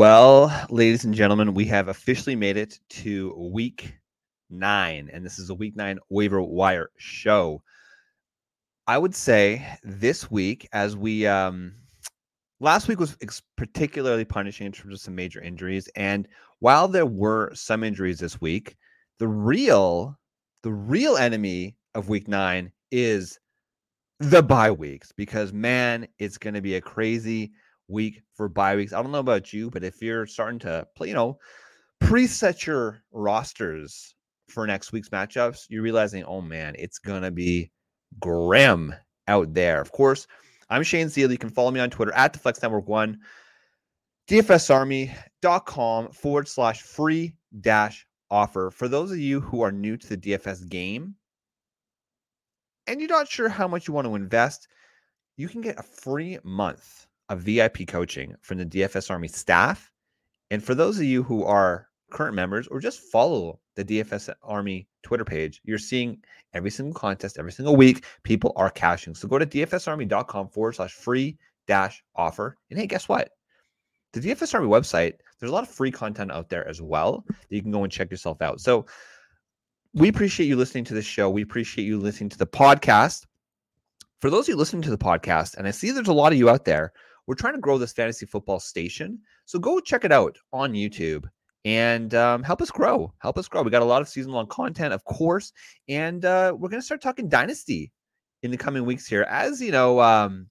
Well, ladies and gentlemen, we have officially made it to week nine, and this is a week nine waiver wire show. I would say this week, as we um last week was particularly punishing in terms of some major injuries, and while there were some injuries this week, the real the real enemy of week nine is the bye weeks because man, it's going to be a crazy week for bye weeks. I don't know about you, but if you're starting to play, you know, preset your rosters for next week's matchups, you're realizing, oh man, it's gonna be grim out there. Of course, I'm Shane Zeal. You can follow me on Twitter at the Flex Network One, DFSArmy.com forward slash free dash offer. For those of you who are new to the DFS game and you're not sure how much you want to invest, you can get a free month of VIP coaching from the DFS Army staff. And for those of you who are current members or just follow the DFS Army Twitter page, you're seeing every single contest, every single week, people are cashing. So go to dfsarmy.com forward slash free dash offer. And hey, guess what? The DFS Army website, there's a lot of free content out there as well that you can go and check yourself out. So we appreciate you listening to the show. We appreciate you listening to the podcast. For those of you listening to the podcast, and I see there's a lot of you out there, we're trying to grow this fantasy football station. So go check it out on YouTube and um, help us grow. Help us grow. We got a lot of season long content, of course, and uh, we're going to start talking dynasty in the coming weeks here. As you know, um,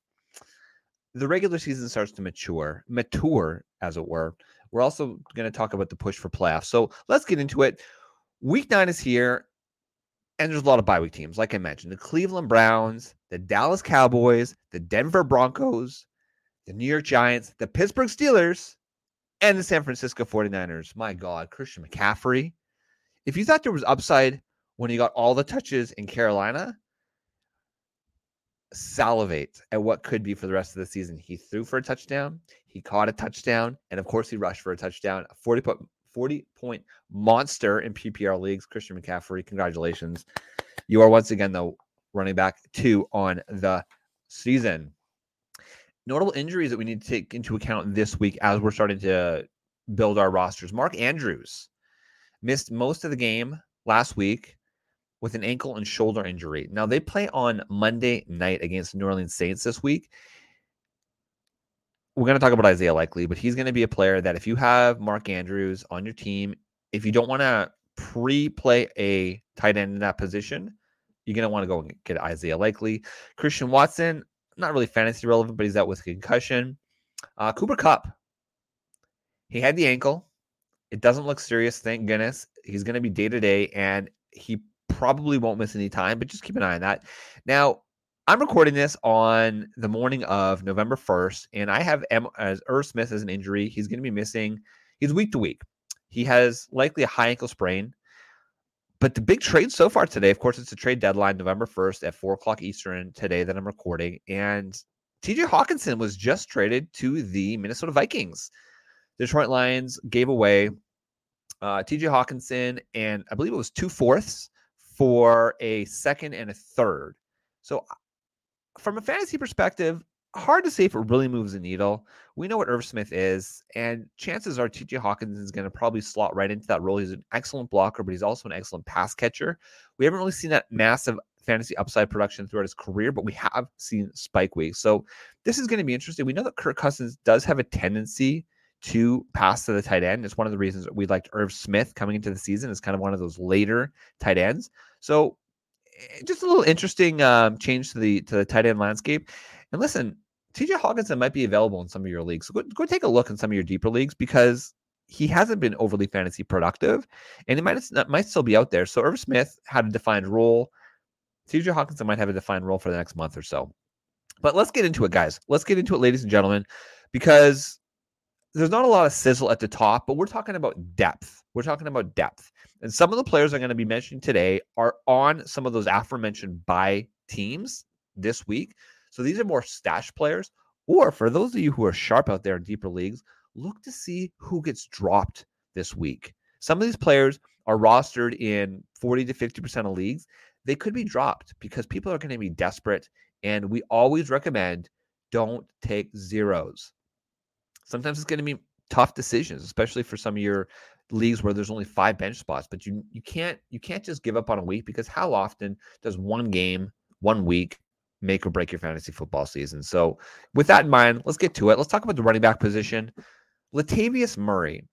the regular season starts to mature, mature as it were. We're also going to talk about the push for playoffs. So let's get into it. Week nine is here, and there's a lot of bye week teams. Like I mentioned, the Cleveland Browns, the Dallas Cowboys, the Denver Broncos, the New York Giants, the Pittsburgh Steelers, and the San Francisco 49ers. My mm. God, Christian McCaffrey. If you thought there was upside when he got all the touches in Carolina, salivate at what could be for the rest of the season. He threw for a touchdown, he caught a touchdown, and of course, he rushed for a touchdown. A 40 point, 40 point monster in PPR leagues. Christian McCaffrey, congratulations. You are once again the running back two on the season notable injuries that we need to take into account this week as we're starting to build our rosters. Mark Andrews missed most of the game last week with an ankle and shoulder injury. Now they play on Monday night against the New Orleans Saints this week. We're going to talk about Isaiah Likely, but he's going to be a player that if you have Mark Andrews on your team, if you don't want to pre-play a tight end in that position, you're going to want to go and get Isaiah Likely. Christian Watson, not really fantasy relevant, but he's out with concussion. Uh, Cooper Kupp, he had the ankle. It doesn't look serious, thank goodness. He's going to be day to day, and he probably won't miss any time, but just keep an eye on that. Now, I'm recording this on the morning of November 1st, and I have M- as Irv Smith as an injury. He's going to be missing. He's week to week. He has likely a high ankle sprain. But the big trade so far today, of course, it's a trade deadline November 1st at 4 o'clock Eastern today that I'm recording. And TJ Hockenson was just traded to the Minnesota Vikings. The Detroit Lions gave away uh, TJ Hockenson and I believe it was two fourths for a second and a third. So, from a fantasy perspective, hard to say if it really moves the needle. We know what Irv Smith is, and chances are TJ Hawkins is going to probably slot right into that role. He's an excellent blocker, but he's also an excellent pass catcher. We haven't really seen that massive fantasy upside production throughout his career, but we have seen spike weeks. So this is going to be interesting. We know that Kirk Cousins does have a tendency to pass to the tight end. It's one of the reasons we liked Irv Smith coming into the season as kind of one of those later tight ends. So eh, just a little interesting um, change to the to the tight end landscape. And listen, TJ Hockenson might be available in some of your leagues. So go, go take a look in some of your deeper leagues because he hasn't been overly fantasy productive and he might, might still be out there. So Irv Smith had a defined role. TJ Hockenson might have a defined role for the next month or so. But let's get into it, guys. Let's get into it, ladies and gentlemen, because there's not a lot of sizzle at the top, but we're talking about depth. We're talking about depth. And some of the players I'm going to be mentioning today are on some of those aforementioned bye teams this week. So these are more stash players. Or for those of you who are sharp out there in deeper leagues, look to see who gets dropped this week. Some of these players are rostered in 40 to 50% of leagues. They could be dropped because people are going to be desperate. And we always recommend don't take zeros. Sometimes it's going to be tough decisions, especially for some of your leagues where there's only five bench spots. But you you can't you can't just give up on a week because how often does one game, one week make or break your fantasy football season? So with that in mind, let's get to it. Let's talk about the running back position. Latavius Murray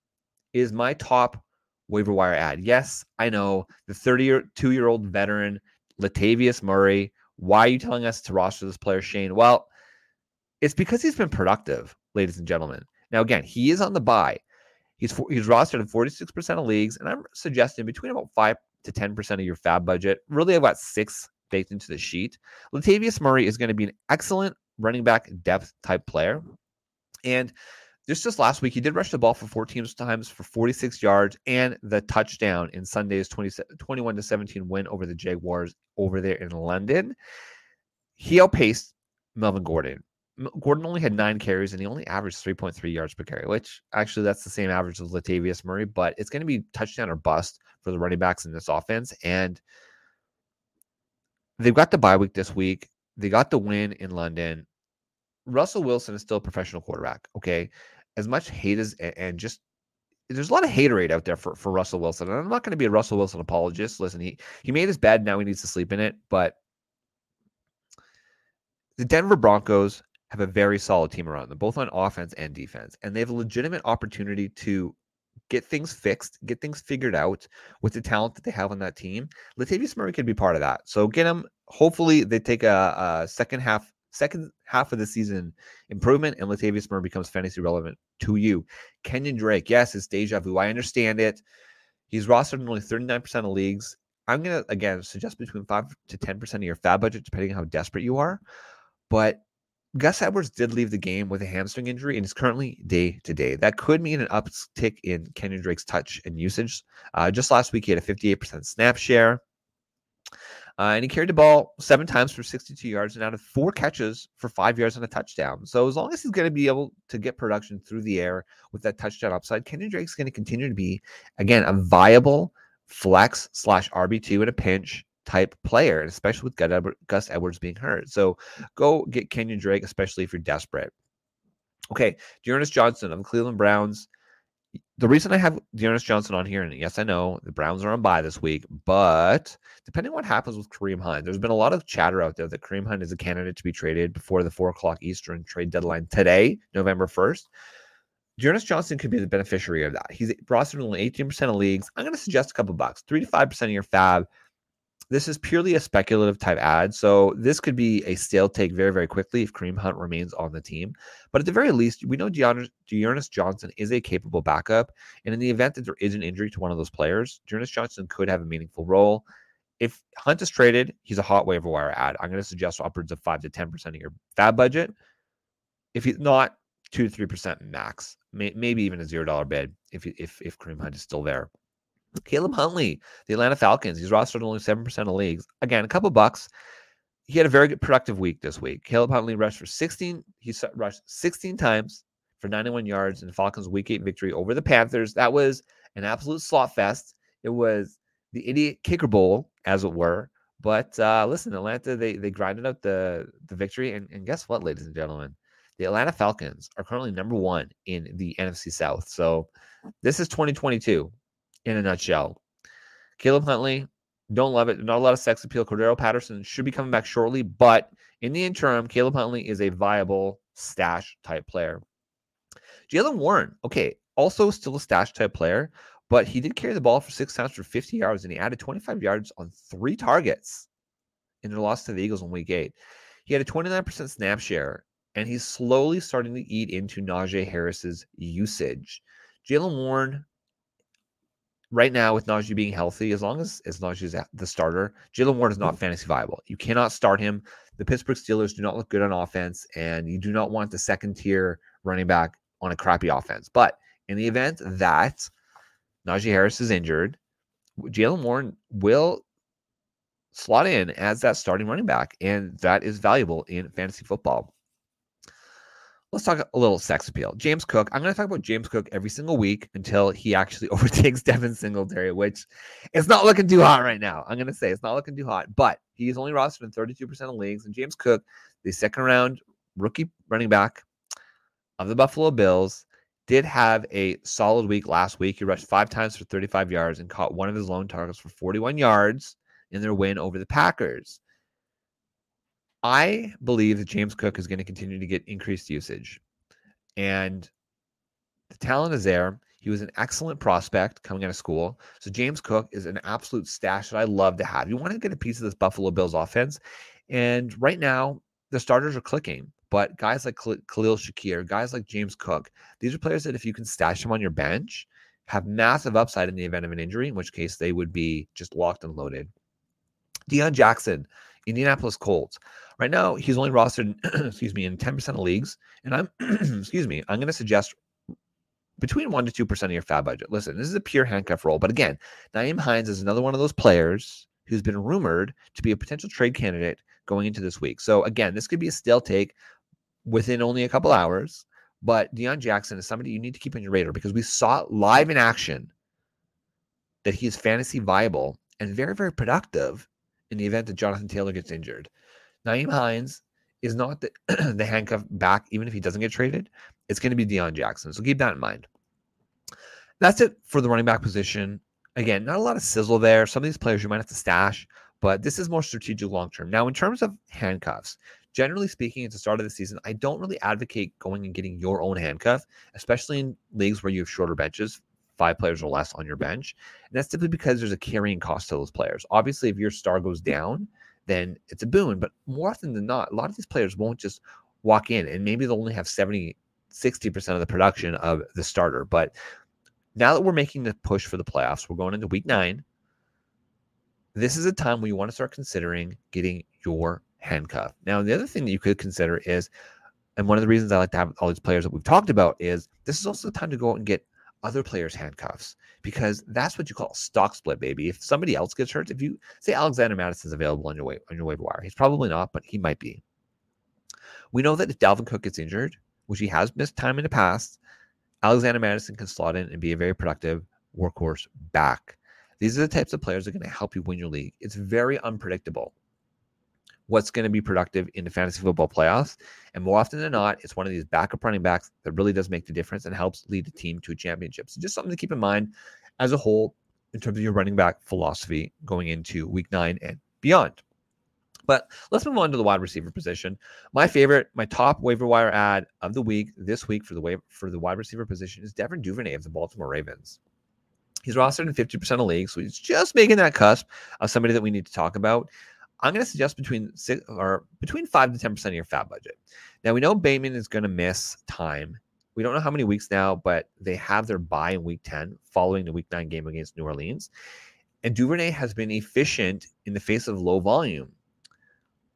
is my top waiver wire ad. Yes, I know the 32 year old veteran Latavius Murray. Why are you telling us to roster this player, Shane? Well, it's because he's been productive, ladies and gentlemen. Now, again, he is on the bye. He's he's rostered in 46% of leagues, and I'm suggesting between about five to 10% of your FAAB budget. Really, I've got six baked into the sheet. Latavius Murray is going to be an excellent running back depth type player. And just just last week, he did rush the ball for 14 times for 46 yards and the touchdown in Sunday's 20, 21 to 17 win over the Jaguars over there in London. He outpaced Melvin Gordon. Gordon only had nine carries and he only averaged 3.3 yards per carry, which actually that's the same average as Latavius Murray, but it's going to be touchdown or bust for the running backs in this offense. And they've got the bye week this week. They got the win in London. Russell Wilson is still a professional quarterback. Okay. As much hate as and just there's a lot of haterade out there for, for Russell Wilson. And I'm not going to be a Russell Wilson apologist. Listen, he he made his bed, now he needs to sleep in it. But the Denver Broncos have a very solid team around them, both on offense and defense. And they have a legitimate opportunity to get things fixed, get things figured out with the talent that they have on that team. Latavius Murray could be part of that. So get him. Hopefully, they take a, a second half second half of the season improvement, and Latavius Murray becomes fantasy relevant to you. Kenyan Drake, yes, it's deja vu. I understand it. He's rostered in only 39% of leagues. I'm gonna again suggest between five to 10% of your FAAB budget, depending on how desperate you are. But Gus Edwards did leave the game with a hamstring injury and is currently day to day. That could mean an uptick in Kenyan Drake's touch and usage. Uh, just last week, he had a 58% snap share. Uh, and he carried the ball seven times for 62 yards and out of four catches for five yards and a touchdown. So as long as he's going to be able to get production through the air with that touchdown upside, Kenyan Drake's going to continue to be, again, a viable flex slash RB2 in a pinch type player, and especially with Gus Edwards being hurt. So go get Kenyan Drake, especially if you're desperate. Okay, D'Ernest Johnson of the Cleveland Browns. The reason I have D'Ernest Johnson on here, and yes, I know the Browns are on bye this week, but depending on what happens with Kareem Hunt, there's been a lot of chatter out there that Kareem Hunt is a candidate to be traded before the four o'clock Eastern trade deadline today, November 1st. D'Ernest Johnson could be the beneficiary of that. He's rostered in only 18% of leagues. I'm going to suggest a couple bucks, three to five percent of your FAAB this is purely a speculative type ad. So this could be a stale take very, very quickly if Kareem Hunt remains on the team. But at the very least, we know D'Ernest Johnson is a capable backup. And in the event that there is an injury to one of those players, D'Ernest Johnson could have a meaningful role. If Hunt is traded, he's a hot waiver wire ad. I'm going to suggest upwards of 5 to 10% of your FAAB budget. If he's not, 2 to 3% max, maybe even a $0 bid if, if, if Kareem Hunt is still there. Caleb Huntley, the Atlanta Falcons, he's rostered only 7% of leagues. Again, a couple bucks. He had a very good productive week this week. Caleb Huntley rushed for 16. He rushed 16 times for 91 yards in the Falcons' week eight victory over the Panthers. That was an absolute slot fest. It was the idiot kicker bowl, as it were. But uh, listen, Atlanta, they they grinded out the the victory. And, and guess what, ladies and gentlemen? The Atlanta Falcons are currently number one in the NFC South. So this is 2022 in a nutshell. Caleb Huntley, don't love it. Not a lot of sex appeal. Cordarrelle Patterson should be coming back shortly, but in the interim, Caleb Huntley is a viable stash type player. Jaylen Warren, okay, also still a stash type player, but he did carry the ball for six times for 50 yards and he added 25 yards on three targets in their loss to the Eagles in week eight. He had a 29% snap share and he's slowly starting to eat into Najee Harris's usage. Jaylen Warren right now with Najee being healthy, as long as as Najee is the starter, Jaylen Warren is not mm-hmm. fantasy viable. You cannot start him. The Pittsburgh Steelers do not look good on offense, and you do not want the second tier running back on a crappy offense. But in the event that Najee Harris is injured, Jaylen Warren will slot in as that starting running back, and that is valuable in fantasy football let's talk a little sex appeal. James Cook. I'm going to talk about James Cook every single week until he actually overtakes Devin Singletary, which it's not looking too hot right now. I'm going to say it's not looking too hot, but he's only rostered in 32% of leagues. And James Cook, the second round rookie running back of the Buffalo Bills, did have a solid week last week. He rushed five times for 35 yards and caught one of his lone targets for 41 yards in their win over the Packers. I believe that James Cook is going to continue to get increased usage. And the talent is there. He was an excellent prospect coming out of school. So James Cook is an absolute stash that I love to have. You want to get a piece of this Buffalo Bills offense. And right now, the starters are clicking. But guys like Khalil Shakir, guys like James Cook, these are players that if you can stash them on your bench, have massive upside in the event of an injury, in which case they would be just locked and loaded. Deon Jackson, Indianapolis Colts. Right now, he's only rostered, excuse me, in 10% of leagues. And I'm, excuse me, I'm going to suggest between 1% to 2% of your FAAB budget. Listen, this is a pure handcuff role. But again, Nyheim Hines is another one of those players who's been rumored to be a potential trade candidate going into this week. So again, this could be a stale take within only a couple hours. But Deon Jackson is somebody you need to keep on your radar because we saw live in action that he is fantasy viable and very, very productive in the event that Jonathan Taylor gets injured. Nyheim Hines is not the, the handcuff back, even if he doesn't get traded. It's going to be Deon Jackson. So keep that in mind. That's it for the running back position. Again, not a lot of sizzle there. Some of these players you might have to stash, but this is more strategic long term. Now, in terms of handcuffs, generally speaking, at the start of the season, I don't really advocate going and getting your own handcuff, especially in leagues where you have shorter benches, five players or less on your bench. And that's simply because there's a carrying cost to those players. Obviously, if your star goes hmm. down, then it's a boon. But more often than not, a lot of these players won't just walk in and maybe they'll only have 70, 60% of the production of the starter. But now that we're making the push for the playoffs, we're going into week nine. This is a time where you want to start considering getting your handcuff. Now, the other thing that you could consider is, and one of the reasons I like to have all these players that we've talked about is this is also the time to go out and get other players' handcuffs because that's what you call a stock split, baby. If somebody else gets hurt, if you say Alexander Mattison is available on your way on your waiver wire, he's probably not, but he might be. We know that if Dalvin Cook gets injured, which he has missed time in the past, Alexander Mattison can slot in and be a very productive workhorse back. These are the types of players that are going to help you win your league. It's very unpredictable what's going to be productive in the fantasy football playoffs. And more often than not, it's one of these backup running backs that really does make the difference and helps lead the team to a championship. So just something to keep in mind as a whole in terms of your running back philosophy going into week nine and beyond. But let's move on to the wide receiver position. My favorite, my top waiver wire ad of the week this week for the waiver, for the wide receiver position is Devin Duvernay of the Baltimore Ravens. He's rostered in 50% of leagues, so he's just making that cusp of somebody that we need to talk about. I'm going to suggest between six or between five to ten percent of your FAAB budget. Now we know Bateman is going to miss time. We don't know how many weeks now, but they have their bye in week 10 following the week nine game against New Orleans. And Duvernay has been efficient in the face of low volume,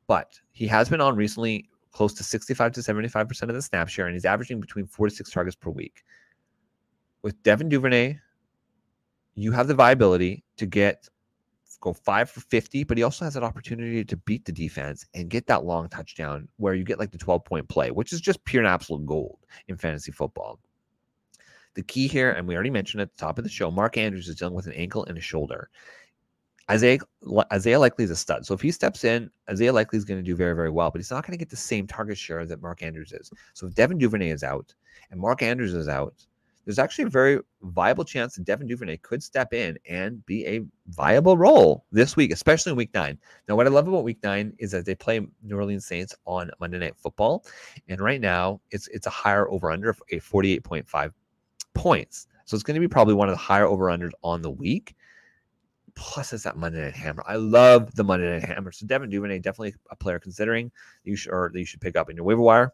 but he has been on recently close to 65 to 75% of the snap share, and he's averaging between four to six targets per week. With Devin Duvernay, you have the viability to get go five for 50, but he also has an opportunity to beat the defense and get that long touchdown where you get like the 12 point play, which is just pure and absolute gold in fantasy football. The key here, and we already mentioned at the top of the show, Mark Andrews is dealing with an ankle and a shoulder. Isaiah, Isaiah Likely is a stud. So if he steps in, Isaiah Likely is going to do very, very well, but he's not going to get the same target share that Mark Andrews is. So if Devin Duvernay is out and Mark Andrews is out, there's actually a very viable chance that Devin Duvernay could step in and be a viable role this week, especially in week nine. Now, what I love about week nine is that they play New Orleans Saints on Monday Night Football. And right now, it's it's a higher over under a 48.5 points. So it's going to be probably one of the higher over unders on the week. Plus, it's that Monday Night Hammer. I love the Monday Night Hammer. So Devin Duvernay definitely a player considering you should or that you should pick up in your waiver wire.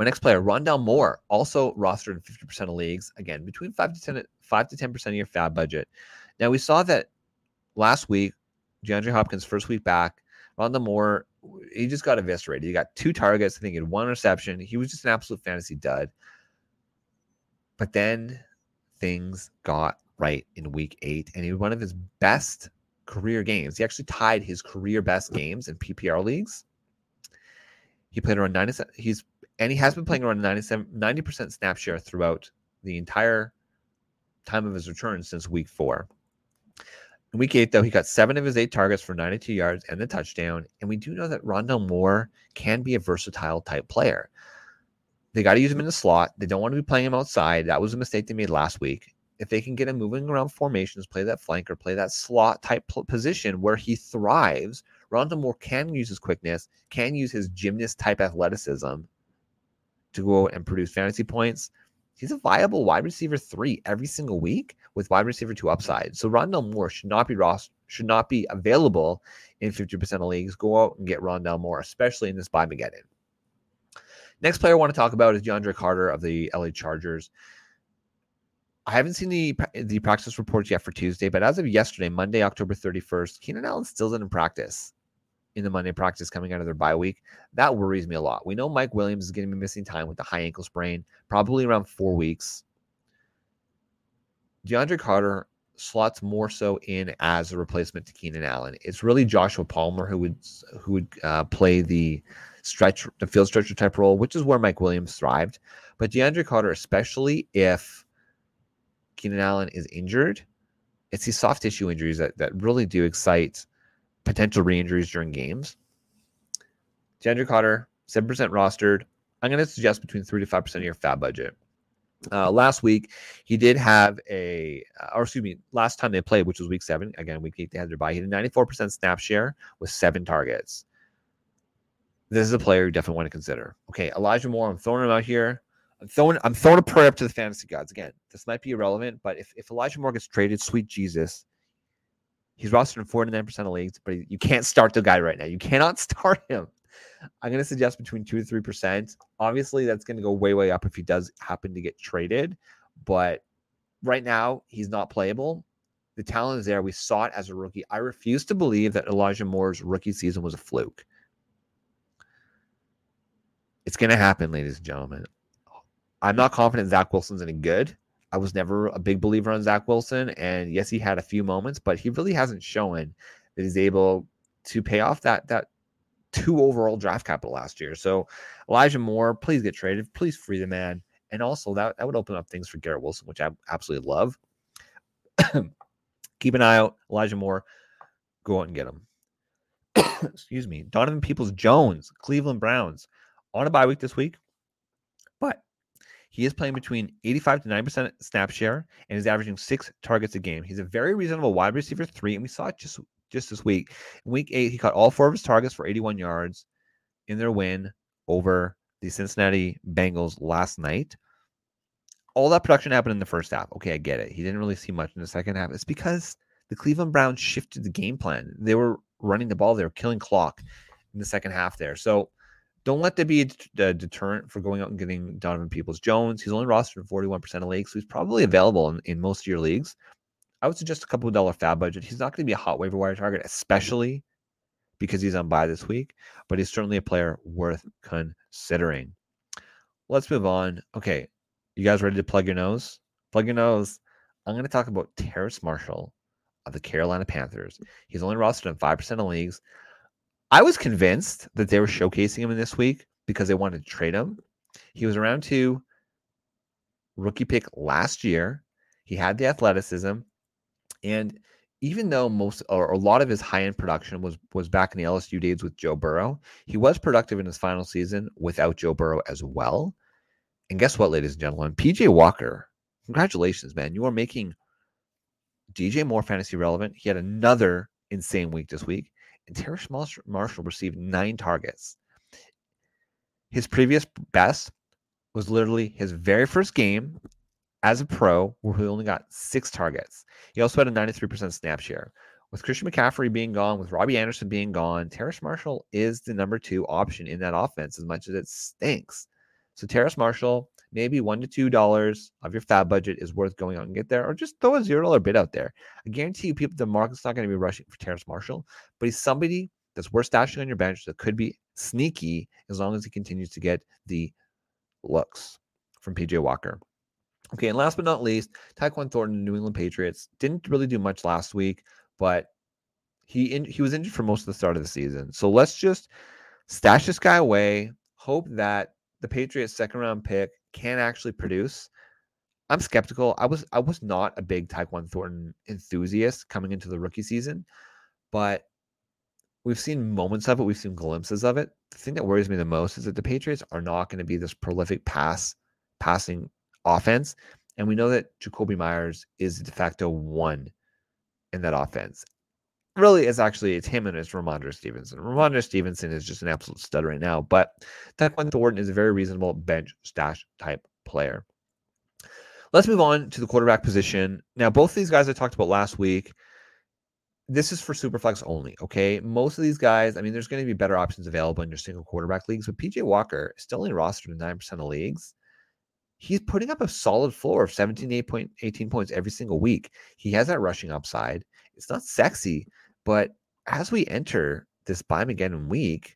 My next player, Rondale Moore, also rostered in 50% of leagues. Again, between 5 to 10 5 to 10% of your FAAB budget. Now we saw that last week, DeAndre Hopkins' first week back, Rondale Moore, he just got eviscerated. He got two targets, I think he had one reception. He was just an absolute fantasy dud. But then things got right in week eight, and he was one of his best career games. He actually tied his career best games in PPR leagues. He played around 97. He's and he has been playing around 97, 90% snap share throughout the entire time of his return since week four. In week eight, though, he got seven of his eight targets for 92 yards and the touchdown. And we do know that Rondale Moore can be a versatile type player. They got to use him in the slot. They don't want to be playing him outside. That was a mistake they made last week. If they can get him moving around formations, play that flanker, play that slot type position where he thrives, Rondale Moore can use his quickness, can use his gymnast type athleticism to go and produce fantasy points. He's a viable wide receiver three every single week with wide receiver two upside. So Rondale Moore should not be Ross should not be available in 50% of leagues. Go out and get Rondale Moore, especially in this buy Mageddon. Next player I want to talk about is DeAndre Carter of the LA Chargers. I haven't seen the the practice reports yet for Tuesday, but as of yesterday, Monday, October 31st, Keenan Allen still in practice in the Monday practice coming out of their bye week. That worries me a lot. We know Mike Williams is going to be missing time with the high ankle sprain, probably around four weeks. DeAndre Carter slots more so in as a replacement to Keenan Allen. It's really Joshua Palmer who would who would uh, play the stretch, the field stretcher type role, which is where Mike Williams thrived. But DeAndre Carter, especially if Keenan Allen is injured, it's these soft tissue injuries that, that really do excite potential re-injuries during games. DeAndre Carter, 7% rostered. I'm going to suggest between 3 to 5% of your FAAB budget. Uh, last week, he did have a, uh, or excuse me, last time they played, which was week seven, again, week eight, they had their bye. He had a 94% snap share with seven targets this is a player you definitely want to consider. Okay, Elijah Moore, I'm throwing him out here. I'm throwing I'm throwing a prayer up to the fantasy gods. Again, this might be irrelevant, but if, if Elijah Moore gets traded, sweet Jesus, he's rostered in 49% of leagues, but you can't start the guy right now. You cannot start him. I'm going to suggest between 2 to 3%. Obviously, that's going to go way, way up if he does happen to get traded. But right now, he's not playable. The talent is there. We saw it as a rookie. I refuse to believe that Elijah Moore's rookie season was a fluke. It's going to happen, ladies and gentlemen. I'm not confident Zach Wilson's any good. I was never a big believer on Zach Wilson. And yes, he had a few moments, but he really hasn't shown that he's able to pay off that that two overall draft capital last year. So Elijah Moore, please get traded. Please free the man. And also that, that would open up things for Garrett Wilson, which I absolutely love. Keep an eye out. Elijah Moore. Go out and get him. Excuse me. Donovan Peoples Jones, Cleveland Browns on a bye week this week, he is playing between 85 to 9% snap share and is averaging six targets a game. He's a very reasonable wide receiver three, and we saw it just just this week. In week eight, he caught all four of his targets for 81 yards in their win over the Cincinnati Bengals last night. All that production happened in the first half. Okay, I get it. He didn't really see much in the second half. It's because the Cleveland Browns shifted the game plan. They were running the ball, they were killing clock in the second half there. So don't let that be a deterrent for going out and getting Donovan Peoples Jones. He's only rostered in 41% of leagues, so he's probably available in, in most of your leagues. I would suggest a couple of dollar FAAB budget. He's not going to be a hot waiver wire target, especially because he's on bye this week, but he's certainly a player worth considering. Let's move on. Okay, you guys ready to plug your nose? Plug your nose. I'm going to talk about Terrace Marshall of the Carolina Panthers. He's only rostered in 5% of leagues. I was convinced that they were showcasing him in this week because they wanted to trade him. He was around two rookie pick last year. He had the athleticism, and even though most or a lot of his high end production was was back in the LSU days with Joe Burrow, he was productive in his final season without Joe Burrow as well. And guess what, ladies and gentlemen, PJ Walker, congratulations, man! You are making DJ Moore fantasy relevant. He had another insane week this week Terrace Marshall received nine targets. His previous best was literally his very first game as a pro, where he only got six targets. He also had a 93% snap share. With Christian McCaffrey being gone, with Robbie Anderson being gone, Terrace Marshall is the number two option in that offense as much as it stinks. So Terrace Marshall, maybe one to two dollars of your FAAB budget is worth going out and get there, or just throw a zero dollar bid out there. I guarantee you, people, the market's not going to be rushing for Terrace Marshall, but he's somebody that's worth stashing on your bench that could be sneaky as long as he continues to get the looks from PJ Walker. Okay, and last but not least, Tyquan Thornton, New England Patriots, didn't really do much last week, but he in, he was injured for most of the start of the season. So let's just stash this guy away. Hope that the Patriots' second round pick can actually produce. I'm skeptical. I was I was not a big Tyquan Thornton enthusiast coming into the rookie season, but we've seen moments of it, we've seen glimpses of it. The thing that worries me the most is that the Patriots are not going to be this prolific pass passing offense. And we know that Jakobi Meyers is de facto one in that offense. Really, it's actually it's him and it's Rhamondre Stevenson. Rhamondre Stevenson is just an absolute stud right now, but Tyquan Thornton is a very reasonable bench stash type player. Let's move on to the quarterback position. Now, both these guys I talked about last week this is for superflex only. Okay. Most of these guys, I mean, there's going to be better options available in your single quarterback leagues, but PJ Walker is still only rostered in 9% of leagues. He's putting up a solid floor of 17, 8 point, 18 points every single week. He has that rushing upside. It's not sexy, but as we enter this again week,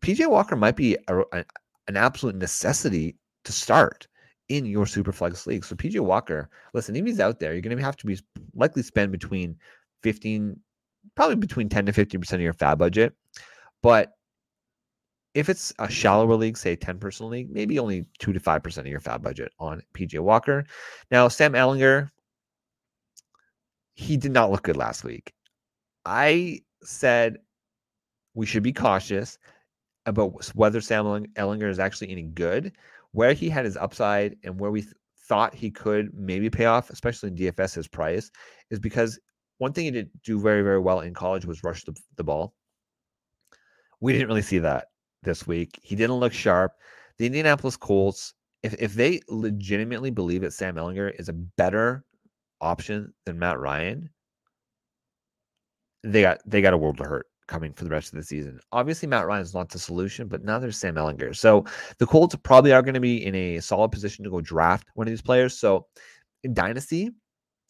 PJ Walker might be a, a, an absolute necessity to start in your superflex league. So PJ Walker, listen, if he's out there, you're going to have to be likely spend between 15, probably between 10 to 15% of your FAAB budget. But if it's a shallower league, say 10 person league, maybe only 2 to 5% of your FAAB budget on PJ Walker. Now, Sam Ehlinger, he did not look good last week. I said we should be cautious about whether Sam Ehlinger is actually any good. Where he had his upside and where we th- thought he could maybe pay off, especially in DFS his price, is because one thing he didn't do very, very well in college was rush the, the ball. We didn't really see that this week. He didn't look sharp. The Indianapolis Colts, if, if they legitimately believe that Sam Ehlinger is a better option than Matt Ryan, they got they got a world to hurt coming for the rest of the season. Obviously, Matt Ryan's not the solution, but now there's Sam Ehlinger. So the Colts probably are going to be in a solid position to go draft one of these players. So in Dynasty,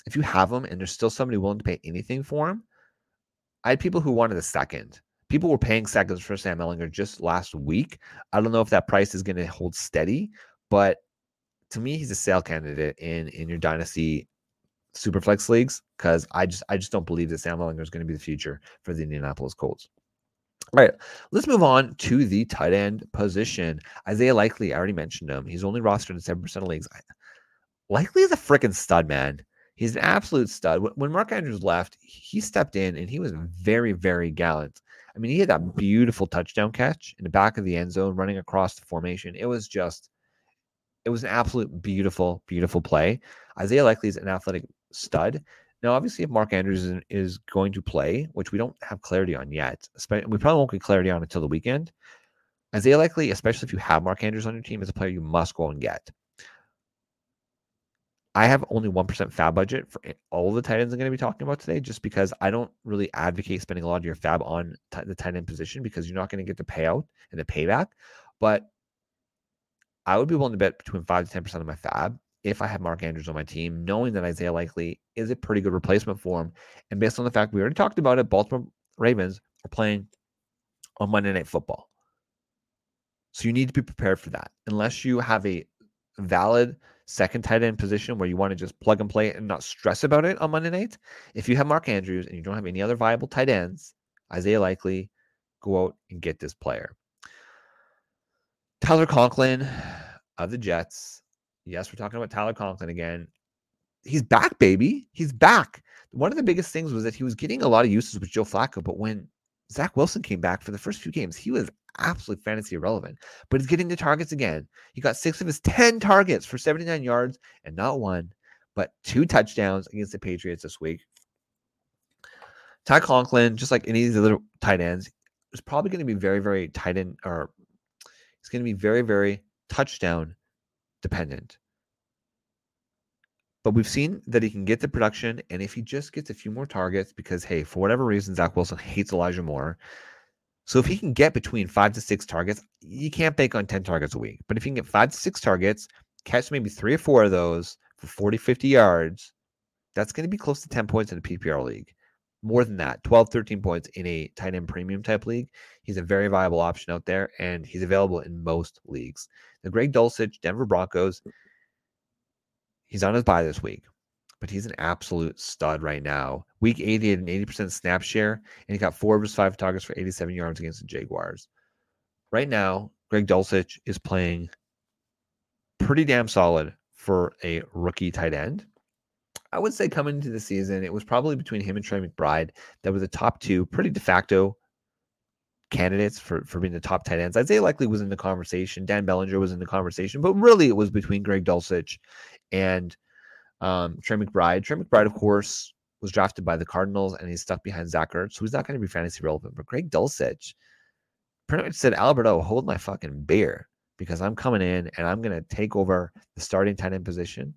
if you have them and there's still somebody willing to pay anything for him, I had people who wanted a second. People were paying seconds for Sam Ehlinger just last week. I don't know if that price is going to hold steady, but to me, he's a sale candidate in in your dynasty superflex leagues because I just I just don't believe that Sam Ehlinger is going to be the future for the Indianapolis Colts. All right, let's move on to the tight end position. Isaiah Likely, I already mentioned him. He's only rostered in seven percent of leagues. Likely is a freaking stud, man. He's an absolute stud. When Mark Andrews left, he stepped in and he was very, very gallant. I mean, he had that beautiful touchdown catch in the back of the end zone, running across the formation. It was just, it was an absolute beautiful, beautiful play. Isaiah Likely is an athletic stud. Now, obviously, if Mark Andrews is, going to play, which we don't have clarity on yet, we probably won't get clarity on until the weekend. Isaiah Likely, especially if you have Mark Andrews on your team, is a player you must go and get. I have only 1% FAAB budget for all the tight ends I'm going to be talking about today, just because I don't really advocate spending a lot of your FAAB on t- the tight end position because you're not going to get the payout and the payback. But I would be willing to bet between 5 to 10% of my FAAB if I have Mark Andrews on my team, knowing that Isaiah Likely is a pretty good replacement for him. And based on the fact we already talked about it, Baltimore Ravens are playing on Monday Night Football. So you need to be prepared for that. Unless you have a valid second tight end position where you want to just plug and play and not stress about it on Monday night, if you have Mark Andrews and you don't have any other viable tight ends, Isaiah Likely, go out and get this player. Tyler Conklin of the Jets. Yes, we're talking about Tyler Conklin again. He's back, baby. He's back. One of the biggest things was that he was getting a lot of uses with Joe Flacco, but when Zach Wilson came back for the first few games, he was absolutely fantasy irrelevant, but he's getting the targets again. He got six of his 10 targets for 79 yards and not one, but two touchdowns against the Patriots this week. Ty Conklin, just like any of these other tight ends, is probably going to be very, very tight end or he's going to be very, very touchdown dependent. But we've seen that he can get the production, and if he just gets a few more targets, because hey, for whatever reason, Zach Wilson hates Elijah Moore, so if he can get between five to six targets, you can't bank on 10 targets a week. But if you can get five to six targets, catch maybe three or four of those for 40, 50 yards, that's going to be close to 10 points in a PPR league. More than that, 12, 13 points in a tight end premium type league. He's a very viable option out there, and he's available in most leagues. The Greg Dulcich, Denver Broncos, he's on his bye this week but he's an absolute stud right now. Week 80 had an 80% snap share, and he got four of his five targets for 87 yards against the Jaguars. Right now, Greg Dulcich is playing pretty damn solid for a rookie tight end. I would say coming into the season, it was probably between him and Trey McBride that were the top two, pretty de facto candidates for for being the top tight ends. Isaiah Likely was in the conversation. Dan Bellinger was in the conversation, but really it was between Greg Dulcich and um, Trey McBride. Trey McBride, of course, was drafted by the Cardinals and he's stuck behind Zach Ertz, so he's not going to be fantasy relevant. But Greg Dulcich pretty much said, Albert O, hold my fucking beer because I'm coming in and I'm going to take over the starting tight end position.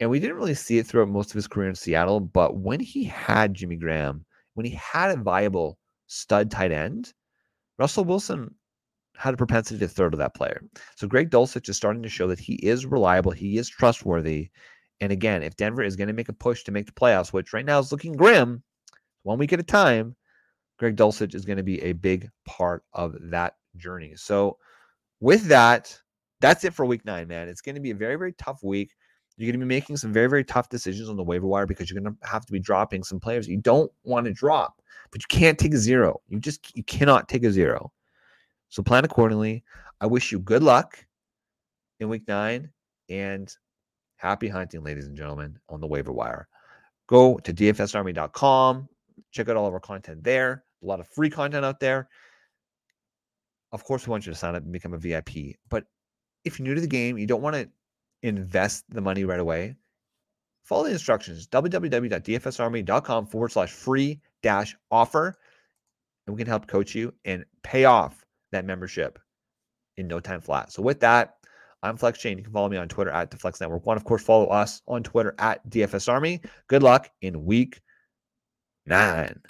And we didn't really see it throughout most of his career in Seattle, but when he had Jimmy Graham, when he had a viable stud tight end, Russell Wilson had a propensity to throw to that player. So Greg Dulcich is starting to show that he is reliable, he is trustworthy. And again, if Denver is going to make a push to make the playoffs, which right now is looking grim, one week at a time, Greg Dulcich is going to be a big part of that journey. So with that, that's it for week nine, man. It's going to be a very, very tough week. You're going to be making some very, very tough decisions on the waiver wire because you're going to have to be dropping some players you don't want to drop, but you can't take a zero. You just you cannot take a zero. So plan accordingly. I wish you good luck in week nine and happy hunting, ladies and gentlemen, on the waiver wire. Go to dfsarmy.com. Check out all of our content there. A lot of free content out there. Of course, we want you to sign up and become a VIP. But if you're new to the game, you don't want to invest the money right away, follow the instructions www.dfsarmy.com forward slash free dash offer. And we can help coach you and pay off that membership in no time flat. So, with that, I'm Flex Chain. You can follow me on Twitter at the Flex Network One. Of course, follow us on Twitter at DFS Army. Good luck in week nine.